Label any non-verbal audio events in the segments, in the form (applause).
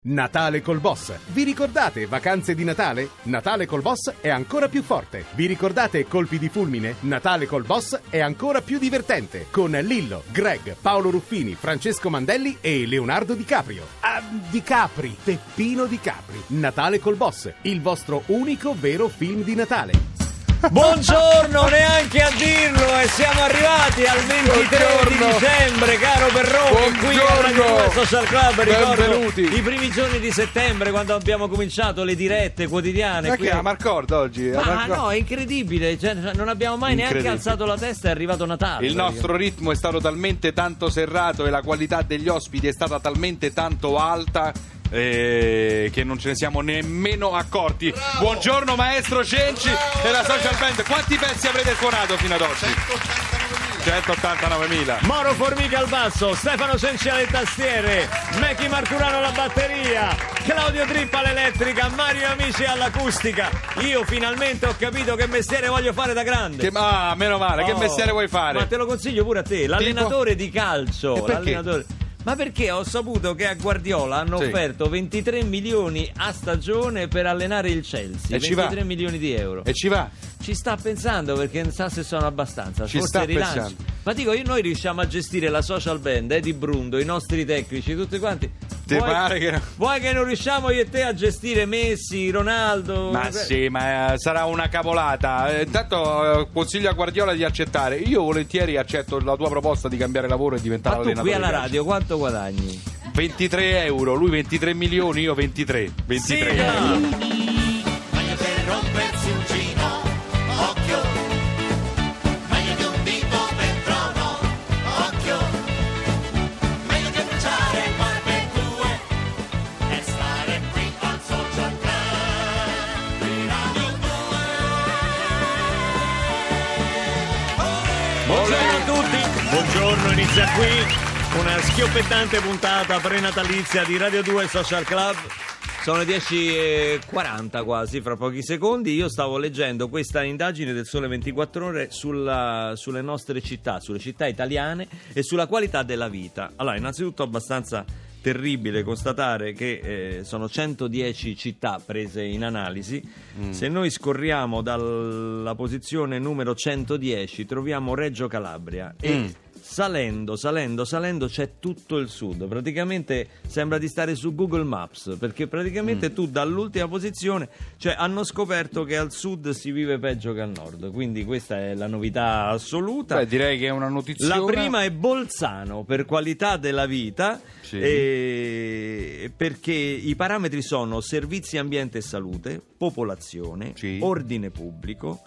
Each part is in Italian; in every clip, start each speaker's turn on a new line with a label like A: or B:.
A: Natale col Boss. Vi ricordate vacanze di Natale? Natale col Boss è ancora più forte. Vi ricordate colpi di fulmine? Natale col Boss è ancora più divertente. Con Lillo, Greg, Paolo Ruffini, Francesco Mandelli e Leonardo Di Caprio. Ah, Di Capri, Peppino Di Capri. Natale col Boss, il vostro unico vero film di Natale.
B: Buongiorno, neanche a dirlo, e siamo arrivati al 23 di
C: Buongiorno.
B: dicembre, caro Perrone, qui a Radio. 2 Social Club, ricordo
C: Benvenuti.
B: i primi giorni di settembre quando abbiamo cominciato le dirette quotidiane.
C: Ma
B: qui-
C: che a Marcord oggi? A
B: Ma
C: Marcord-
B: no, è incredibile, cioè, non abbiamo mai neanche alzato la testa, è arrivato Natale.
C: Il nostro ritmo è stato talmente tanto serrato e la qualità degli ospiti è stata talmente tanto alta eh, che non ce ne siamo nemmeno accorti. Buongiorno maestro Cenci e la social band. Quanti pezzi avrete suonato fino ad oggi? 189.000.
B: Moro Formica al basso, Stefano Cenci alle tastiere, Mechi Marcurano alla batteria, Claudio Trippa all'elettrica, Mario Amici all'acustica. Io finalmente ho capito che mestiere voglio fare da grande.
C: Che, ah, meno male, che
B: Oh,
C: mestiere vuoi fare?
B: Ma te lo consiglio pure a te, l'allenatore di calcio.
C: E perché?
B: l'allenatore- Ma perché ho saputo che a Guardiola hanno
C: Sì.
B: offerto 23 milioni a stagione per allenare il Chelsea.
C: E ci va?
B: 23 milioni di euro.
C: E ci va?
B: Ci sta pensando perché non sa se sono abbastanza.
C: Ci
B: Forse
C: sta
B: rilanci.
C: pensando.
B: Ma dico, io- noi riusciamo a gestire la social band, Eddie Brundo, i nostri tecnici, tutti quanti.
C: Ti
B: Vuoi-
C: pare che-
B: Vuoi che non riusciamo io e te a gestire Messi, Ronaldo?
C: Ma sì, ma eh, sarà una cavolata. Eh, Intanto eh, consiglio a Guardiola di accettare. Io volentieri accetto la tua proposta di cambiare lavoro e diventare
B: Ma
C: allenatore.
B: qui alla
C: di calcio.
B: radio quanto guadagni?
C: 23 euro, lui 23 milioni, io 23. 23.
B: Sigla!
D: Meglio
B: inizia qui una schioppettante puntata prenatalizia di Radio 2 Social Club. Sono le 10.40 quasi, fra pochi secondi. Io stavo leggendo questa indagine del Sole 24 Ore sulla- sulle nostre città, sulle città italiane e sulla qualità della vita. Allora, innanzitutto abbastanza terribile constatare che eh, sono 110 città prese in analisi. Se noi scorriamo dalla posizione numero 110 troviamo Reggio Calabria e salendo, salendo, salendo c'è tutto il sud. Praticamente sembra di stare su Google Maps perché praticamente tu dall'ultima posizione, cioè hanno scoperto che al sud si vive peggio che al nord, quindi questa è la novità assoluta.
C: Beh, direi che è una notizia.
B: La prima è Bolzano per qualità della vita,
C: Sì.
B: eh, perché i parametri sono servizi, ambiente e salute, popolazione,
C: Sì.
B: ordine pubblico,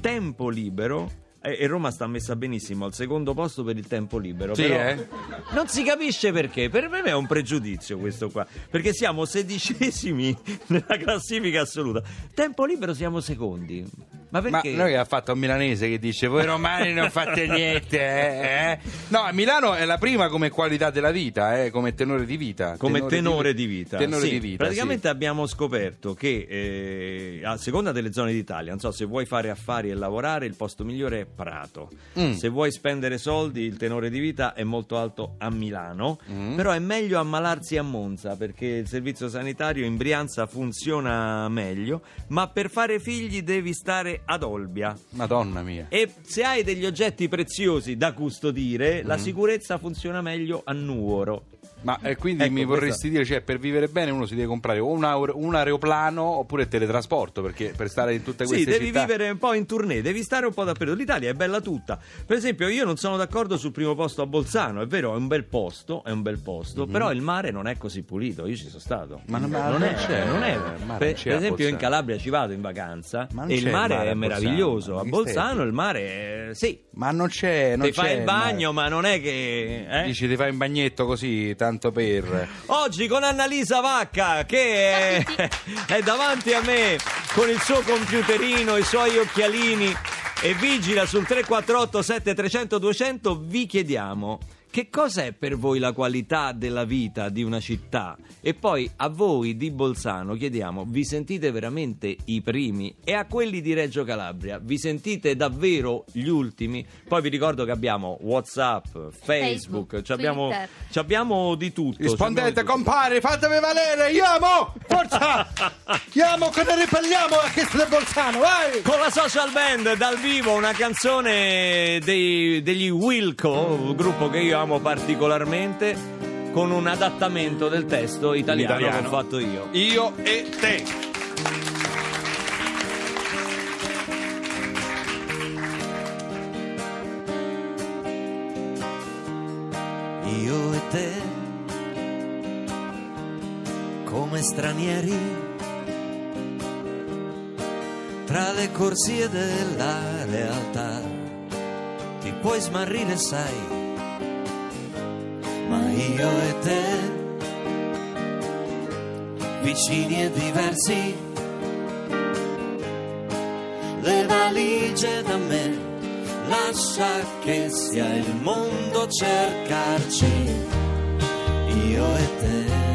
B: tempo libero. E e Roma sta messa benissimo al secondo posto per il tempo libero.
C: Sì,
B: però
C: eh?
B: Non si capisce perché. Per me è un pregiudizio questo qua. Perché siamo sedicesimi (laughs) nella classifica assoluta. Tempo libero siamo secondi. Ma
C: Ma
B: perché?
C: noi ha fatto un milanese che dice voi romani non fate niente eh, eh?" No, a Milano è la prima come qualità della vita eh, Come tenore di vita
B: come tenore, di vita,
C: Tenore
B: Sì,
C: di vita
B: praticamente abbiamo scoperto che eh, a seconda delle zone d'Italia non so se vuoi fare affari e lavorare il posto migliore è Prato
C: Mm.
B: se vuoi spendere soldi il tenore di vita è molto alto a Milano
C: Mm.
B: però è meglio ammalarsi a Monza perché il servizio sanitario in Brianza funziona meglio ma per fare figli devi stare ad Olbia.
C: Madonna mia
B: e se hai degli oggetti preziosi da custodire,
C: Mm.
B: la sicurezza funziona meglio a Nuoro.
C: Ma eh, quindi
B: Ecco,
C: mi
B: questa-
C: vorresti dire Cioè per vivere bene uno si deve comprare o un, aer- un aeroplano Oppure il teletrasporto Perché per stare in tutte
B: Sì,
C: queste
B: devi
C: città
B: vivere un po' in tournée, devi stare un po' dappertutto. L'Italia è bella tutta. Per esempio, io non sono d'accordo sul primo posto a Bolzano. È vero, è un bel posto, è un bel posto, però il mare non è così pulito. Io ci sono stato.
C: Ma non- ma
B: non,
C: non
B: è,
C: c'è,
B: non è.
C: mare
B: per, per esempio, in
C: Bolzano.
B: Calabria ci vado in vacanza e il mare
C: mare
B: è meraviglioso.
C: ma
B: A Bolzano il mare, è- sì,
C: Ma non c'è non
B: ti
C: c'è
B: fai il
C: mare.
B: bagno, ma non è che. eh?
C: Dici ti fai un bagnetto così Tanto per.
B: Oggi con Annalisa Vacca che è, è davanti a me con il suo computerino, i suoi occhialini e vigila sul 348 7300 200 vi chiediamo
E: che cosa è per voi la qualità della vita di una città? E poi a voi di Bolzano chiediamo, vi sentite veramente i primi? E a quelli di Reggio Calabria, vi sentite davvero gli ultimi? Poi vi ricordo che abbiamo Whatsapp, Facebook,
F: Facebook,
E: ci abbiamo, abbiamo di tutto.
C: Rispondete,
E: di
C: compare, fatevi valere, amo! Forza! Chiamo che ne ripelliamo a questo del Bolzano, vai!
E: Con la social band dal vivo una canzone dei- degli Wilco, gruppo che io amo particolarmente, con un adattamento del testo italiano,
C: Italiano.
E: che ho fatto io.
C: Io e te.
B: io e te, come stranieri, tra le corsie della realtà, ti puoi smarrire, sai, io e te, vicini e diversi, le valigie da me lascia che sia il mondo cercarci, io e te,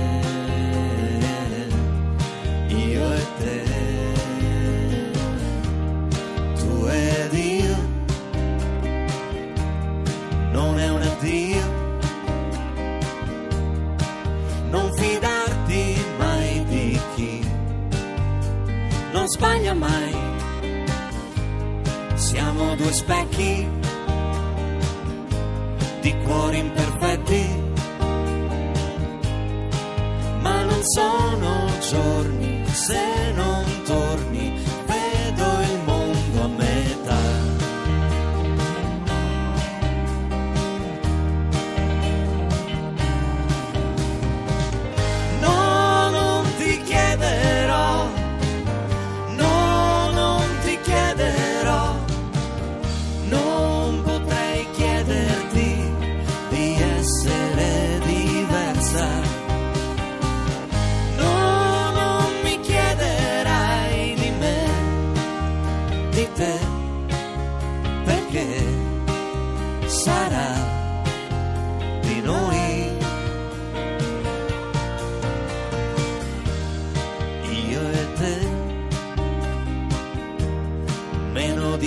B: sbaglia mai. Siamo due specchi di cuori imperfetti, ma non sono giorni se non torni,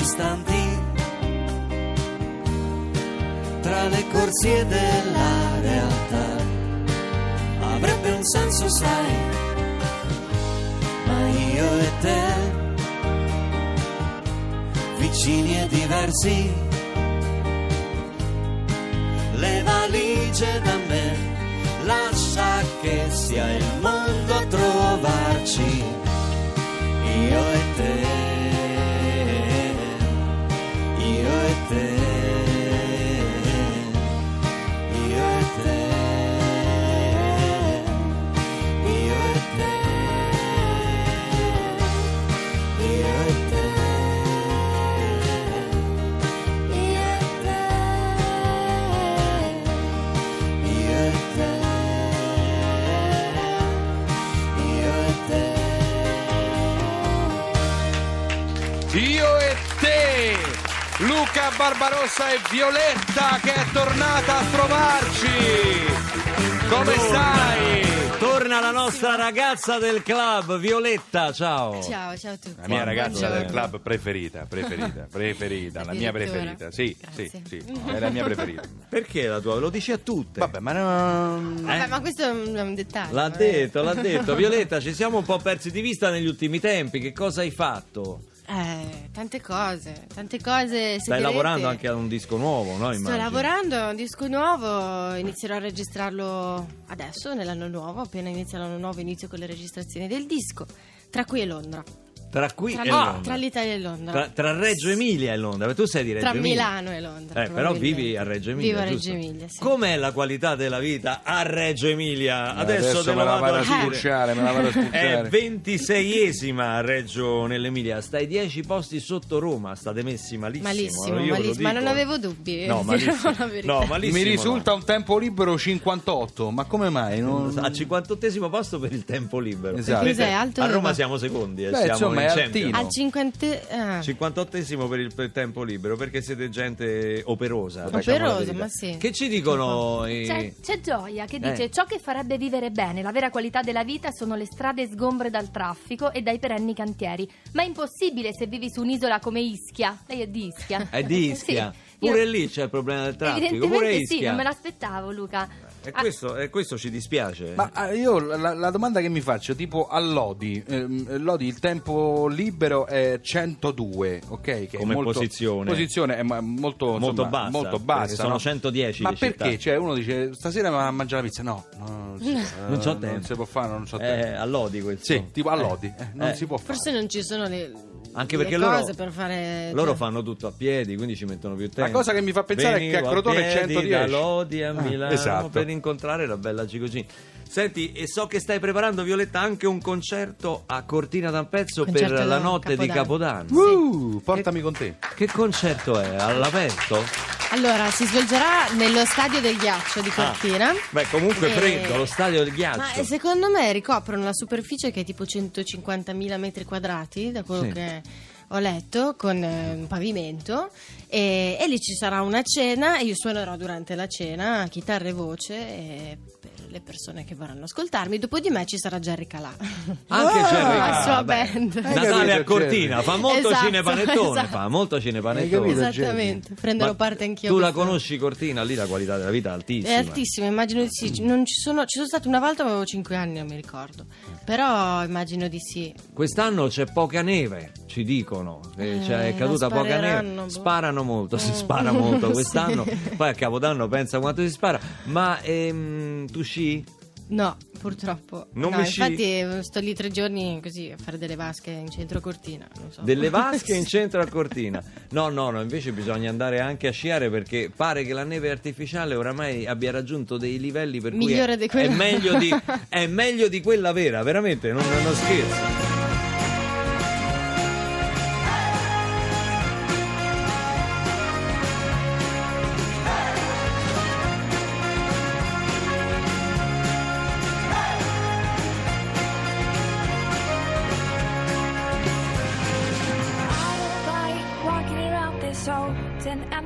B: meno distanti tra le corsie della realtà. Avrebbe un senso, sai, ma io e te, vicini e diversi, le valigie da me, lascia che sia il mondo a trovarci,
C: Barbarossa e Violetta che è tornata a trovarci! Come stai?
E: Torna la nostra ragazza del club, Violetta, ciao.
F: Ciao, ciao a tutti.
C: La mia ragazza del
F: Buongiorno.
C: club preferita, preferita, preferita, la mia
F: Addirittura.
C: preferita. Sì, sì, sì, è la mia preferita. (laughs)
E: Perché la tua? Lo dici a tutte.
C: Vabbè, ma non...
F: Vabbè, ma questo è un, è un dettaglio.
E: L'ha
F: eh.
E: detto, l'ha detto. (laughs) Violetta, ci siamo un po' persi di vista negli ultimi tempi. Che cosa hai fatto?
F: Eh, tante cose, tante cose.
E: Stai lavorando anche a un disco nuovo, no?
F: Sto
E: Immagino.
F: lavorando a un disco nuovo, inizierò a registrarlo adesso, nell'anno nuovo. Appena inizia l'anno nuovo inizio con le registrazioni del disco. Tra qui e Londra.
E: Tra qui
F: Tra,
E: e
F: li-
E: Londra.
F: tra l'Italia e Londra.
E: Tra- tra Reggio Emilia e Londra. Tu sei di Reggio
F: Tra
E: Emilia.
F: Milano e Londra.
E: Eh, però vivi a Reggio Emilia.
F: Vivo a? Reggio Emilia, sì.
E: Com'è la qualità della vita a Reggio Emilia? Adesso,
C: Adesso
E: te
C: me
E: lo
C: la
E: vado
C: vado
E: a
C: a
E: dire.
C: spulciare, me la vado a (laughs)
E: È
C: spulciare.
E: 26esima a Reggio nell'Emilia, stai 10 posti sotto Roma, state messi malissimo.
F: Malissimo,
E: ve lo
F: malissimo, ma non avevo dubbi.
E: No, (laughs)
F: dirò
E: malissimo. No, malissimo.
C: Mi
E: no.
C: risulta un tempo libero 58, ma come mai? Non...
E: Al 58esimo posto per il tempo libero.
C: Esatto.
F: Perché sei alto
E: A Roma siamo secondi. eh,
C: Beh,
E: siamo
C: insomma,
E: in
C: è altino.
F: Al 50... ah.
B: 58esimo per il per tempo libero perché siete gente operosa.
F: Operosa, ma sì.
B: Che ci dicono i...
E: C'è, c'è Gioia che
B: Eh.
E: dice ciò che farebbe vivere bene la vera qualità della vita sono le strade sgombre dal traffico e dai perenni cantieri ma è impossibile se vivi su un'isola come Ischia lei è di Ischia
B: È di (laughs) Ischia.
E: Sì, io-
B: Pure lì c'è il problema del traffico. Pure
E: evidentemente sì
B: Ischia.
E: non me l'aspettavo Luca
B: E
E: Ah,
B: questo, e questo ci dispiace.
C: Ma ah, io la, la domanda che mi faccio, tipo a Lodi, ehm, Lodi il tempo libero è 102, ok? Che è
B: Come
C: molto-
B: posizione.
C: Posizione è molto,
B: Molto
C: insomma,
B: bassa,
C: molto bassa,
B: sono
C: no?
B: 110
C: Ma perché?
B: città.
C: Cioè uno dice stasera va a mangiare la pizza, no, no, non, si,
B: Non c'ho
C: eh,
B: tempo.
C: Non si può fare, non c'ho
B: Eh,
C: tempo.
B: a Lodi questo.
C: Sì, tipo a Lodi, eh, non
B: Eh.
C: si può fare.
F: Forse non ci sono le,
B: Anche perché loro,
F: fare...
B: loro
F: cioè-
B: fanno tutto a piedi, quindi ci mettono più tempo.
C: cosa che mi fa pensare è che a
B: Venivo
C: Crotone è
B: piedi
C: 110.
B: da Lodi a
C: Ah,
B: Milano
C: esatto.
B: per incontrare la bella Gigocini. Senti, e so che stai preparando, Violetta, anche un concerto a Cortina d'Ampezzo per la notte di Capodanno.
C: Uh, portami con te.
B: Che concerto è? All'aperto?
F: Allora, si svolgerà nello stadio del ghiaccio di Cortina.
B: Beh, comunque
F: Eh,
B: freddo, lo stadio del ghiaccio.
F: Ma eh, secondo me ricoprono la superficie che è tipo 150.000 metri quadrati, da quello
B: Sì.
F: che ho letto, con eh, un pavimento. E, e lì ci sarà una cena e io suonerò durante la cena chitarra e voce e le persone che vorranno ascoltarmi. Dopo di me ci sarà Jerry Calà.
B: Anche
C: Ah,
B: Jerry
F: la
B: Calà,
F: sua
B: beh.
F: band.
C: Hai
B: Natale a Cortina, fa molto
F: Esatto,
B: cinepanettone,
F: esatto.
B: fa molto cinepanettone.
F: Esattamente, prenderò
B: Ma
F: parte anch'io.
B: Tu la conosci Cortina, lì la qualità della vita è altissima.
F: È altissimo, immagino di sì. Non ci, sono, ci sono stata una volta, ma avevo 5 anni, non mi ricordo. Però immagino di sì.
B: Quest'anno c'è poca neve, ci dicono. Eh,
F: Eh,
B: c'è- è caduta poca neve.
F: boh.
B: Sparano molto, si spara molto (laughs)
F: Sì.
B: quest'anno. Poi a Capodanno pensa quanto si spara. Ma ehm, tu sci?
F: No, purtroppo.
B: Non
F: no,
B: mi
F: infatti eh, sto lì tre giorni così a fare delle vasche in centro Cortina. Non so.
B: Delle vasche in (laughs) centro a Cortina. No, no, no, invece bisogna andare anche a sciare perché pare che la neve artificiale oramai abbia raggiunto dei livelli per
F: Migliore
B: cui
F: di
B: è,
F: quella-
B: è meglio di, (laughs) è meglio di quella vera, veramente, non, non scherzo.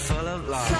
G: Full of love.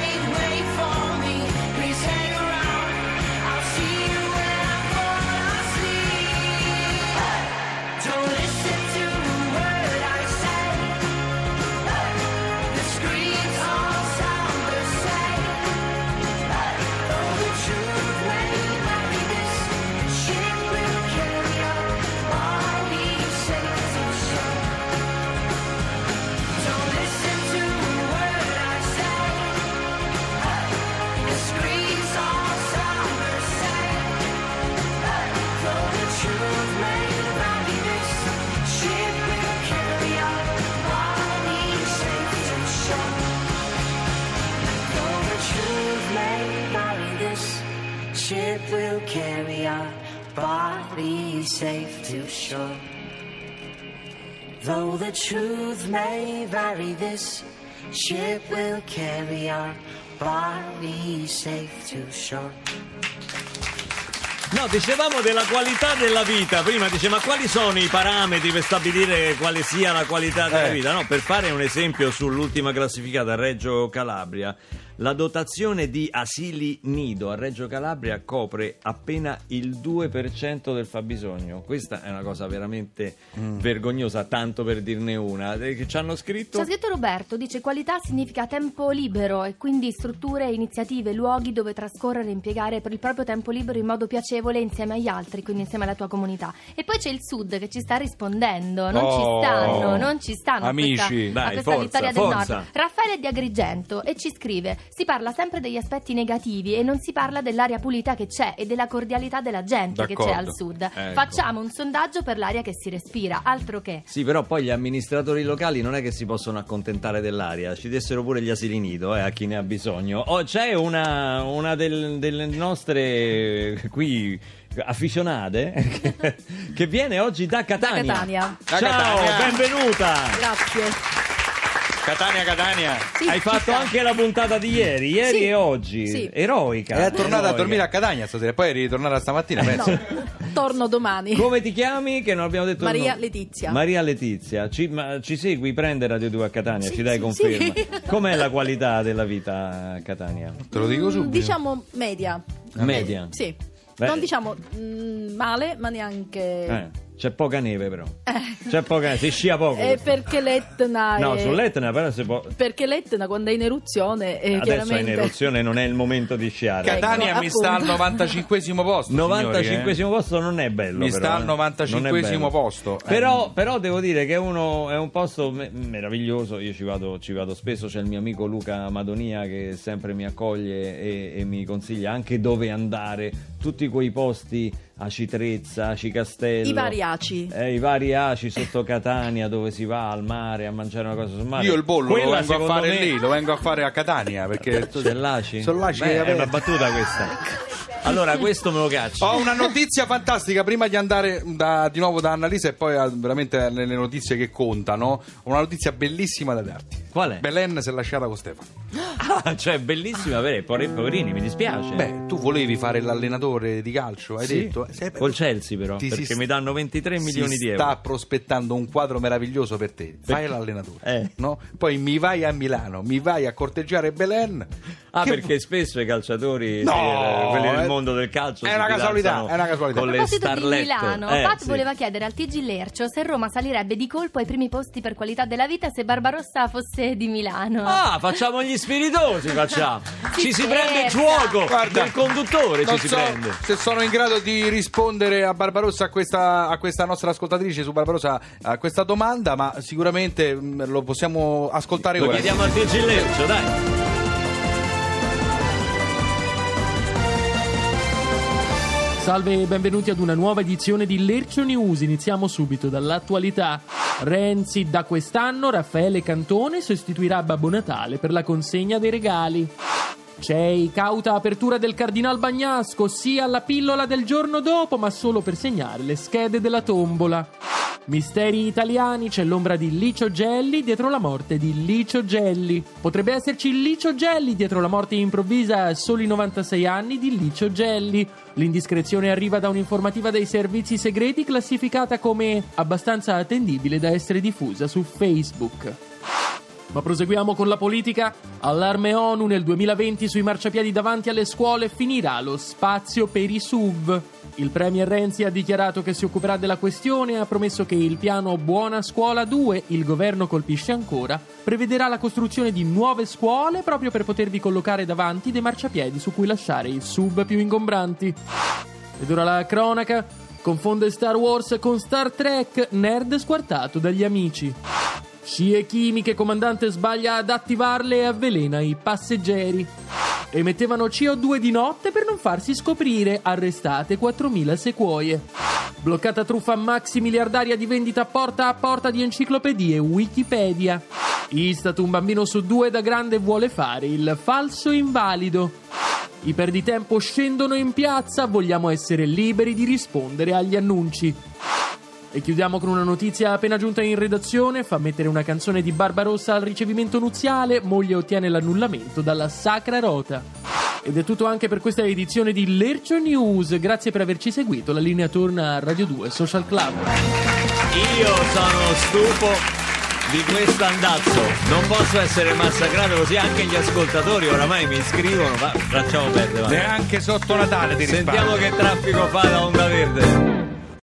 G: the truth may vary, this ship will carry our bodies safe to shore.
B: No, dicevamo della qualità della vita. Prima dice, ma quali sono i parametri per stabilire quale sia la qualità della
C: Eh.
B: vita? No, per fare un esempio sull'ultima classificata, Reggio Calabria, la dotazione di asili nido a Reggio Calabria copre appena il 2% del fabbisogno. Questa è una cosa veramente
C: Mm.
B: vergognosa, tanto per dirne una. Eh, Che ci hanno scritto?
E: C'è scritto Roberto, dice qualità significa tempo libero e quindi strutture, iniziative, luoghi dove trascorrere e impiegare per il proprio tempo libero in modo piacevole insieme agli altri, quindi insieme alla tua comunità. E poi c'è il sud che ci sta rispondendo, non
C: Oh.
E: ci stanno, non ci stanno a
C: Amici.
E: questa, a
B: Dai,
E: questa
B: forza,
E: vittoria del
B: forza.
E: nord. Raffaele di Agrigento e ci scrive, si parla sempre degli aspetti negativi e non si parla dell'aria pulita che c'è e della cordialità della gente che c'è
C: D'accordo.
E: al sud.
B: Ecco.
E: Facciamo un sondaggio per l'aria che si respira, altro che...
B: Sì, però poi gli amministratori locali non è che si possono accontentare dell'aria, ci dessero pure gli asili nido eh, a chi ne ha bisogno. Oh, c'è una, una del- delle nostre eh, qui afficionate (laughs) che, che viene oggi da Catania.
H: Da Catania.
B: Ciao,
C: Catania.
B: benvenuta.
H: Grazie.
C: Catania, Catania.
H: Sì,
B: Hai fatto anche la puntata di ieri, ieri
H: Sì.
B: e oggi.
H: Sì.
B: Eroica.
C: È tornata a dormire a Catania stasera, poi eri ritornata stamattina, penso.
H: No, (laughs) torno domani.
B: Come ti chiami? Che non abbiamo detto
H: Maria
B: nome.
H: Letizia.
B: Maria Letizia, ci, ma ci segui, prende Radio 2 a Catania,
H: Sì,
B: ci dai
H: sì,
B: conferma.
H: sì. (laughs)
B: Com'è la qualità della vita a Catania?
C: Te lo dico subito.
H: Diciamo media.
B: Media?
H: Sì.
B: Beh.
H: Non diciamo mm, male, ma neanche...
B: Eh, c'è poca neve però. C'è poca neve, si scia poco.
H: Eh, perché l'Etna
B: No,
H: è...
B: sull'Etna però si può...
H: Perché l'Etna quando è in eruzione è
B: Adesso è
H: chiaramente...
B: in eruzione, non è il momento di sciare.
H: Ecco,
C: Catania mi sta al
H: appunto.
C: 95 posto.
B: 95
C: signori,
B: posto non è bello
C: Mi
B: però,
C: sta al
B: eh. Non è
C: 95esimo
B: bello.
C: posto. Eh.
B: Però, però devo dire che è, uno, è un posto me- meraviglioso io ci vado, ci vado spesso c'è il mio amico Luca Madonia che sempre mi accoglie e, e mi consiglia anche dove andare tutti quei posti Aci Trezza, Aci Castello
H: I vari aci.
B: eh, i vari Aci sotto Catania dove si va al mare a mangiare una cosa sul mare
C: Io il bollo
B: Quella,
C: lo vengo a fare
B: me-
C: lì, lo vengo a fare a Catania perché
B: C'è l'Aci?
C: Sono l'Aci
B: Beh,
C: che
B: è una battuta questa (laughs) allora questo me lo caccio
C: Ho una notizia fantastica prima di andare da- di nuovo da Annalisa e poi a- veramente nelle notizie che contano. Ho una notizia bellissima da darti.
B: qual è?
C: Belen si è lasciata con Stefano.
B: Ah, cioè bellissima vero? poverini mi dispiace
C: Beh, tu volevi fare l'allenatore di calcio, hai
B: Sì,
C: detto? Eh, se-
B: col Chelsea però perché
C: st-
B: mi danno 23 milioni di euro
C: sta prospettando un quadro meraviglioso per te. Fai
B: Perché?
C: l'allenatore,
B: Eh.
C: no? Poi mi vai a Milano, mi vai a corteggiare Belen.
B: Ah,
C: Che-
B: perché spesso i calciatori,
C: No,
B: eh, quelli del
C: è-
B: mondo del calcio,
C: è una casualità, è una casualità.
B: Con
E: A
B: le
E: proposito di
B: starlette.
E: Milano,
B: Eh,
E: Pat
B: sì.
E: voleva chiedere al TG Lercio se Roma salirebbe di colpo ai primi posti per qualità della vita se Barbarossa fosse di Milano.
B: Ah, facciamo gli spiritosi, facciamo.
E: Si (laughs)
B: ci si prende il gioco
C: Guarda,
B: del conduttore,
C: Non
B: ci si
C: so
B: prende.
C: se sono in grado di rispondere a Barbarossa a questa, a questa nostra ascoltatrice su Barbarossa a questa domanda, ma sicuramente mh, lo possiamo ascoltare
B: Lo
C: ora.
B: chiediamo al TG Lercio, dai.
I: Salve e benvenuti ad una nuova edizione di Lercio News. Iniziamo subito dall'attualità. Renzi da quest'anno Raffaele Cantone sostituirà Babbo Natale per la consegna dei regali. C'è cauta apertura del Cardinal Bagnasco, sì alla pillola del giorno dopo, ma solo per segnare le schede della tombola. Misteri italiani, c'è l'ombra di Licio Gelli dietro la morte di Licio Gelli. Potrebbe esserci Licio Gelli dietro la morte improvvisa a soli 96 anni di Licio Gelli. L'indiscrezione arriva da un'informativa dei servizi segreti classificata come abbastanza attendibile da essere diffusa su Facebook. Ma proseguiamo con la politica. Allarme ONU nel 2020 sui marciapiedi davanti alle scuole finirà lo spazio per i SUV. Il premier Renzi ha dichiarato che si occuperà della questione e ha promesso che il piano Buona Scuola 2, il governo colpisce ancora, prevederà la costruzione di nuove scuole proprio per potervi collocare davanti dei marciapiedi su cui lasciare i SUV più ingombranti. Ed ora la cronaca. Confonde Star Wars con Star Trek, nerd squartato dagli amici. Scie chimiche, comandante sbaglia ad attivarle e avvelena i passeggeri. Emettevano CO2 di notte per non farsi scoprire, arrestate 4.000 sequoie. Bloccata truffa maxi miliardaria di vendita porta a porta di enciclopedie Wikipedia. Istat, un bambino su due da grande vuole fare il falso invalido. I perditempo scendono in piazza, vogliamo essere liberi di rispondere agli annunci. E chiudiamo con una notizia appena giunta in redazione. Fa mettere una canzone di Barbarossa al ricevimento nuziale. Moglie ottiene l'annullamento dalla Sacra Rota. Ed è tutto anche per questa edizione di Lercio News. Grazie per averci seguito. La linea torna a Radio 2 Social Club.
B: Io sono stufo di questo andazzo. Non posso essere massacrato così anche gli ascoltatori oramai mi scrivono. Ma lasciamo perdere.
C: Neanche sotto Natale ti
B: Sentiamo
C: risparmi.
B: che traffico fa da Onda Verde.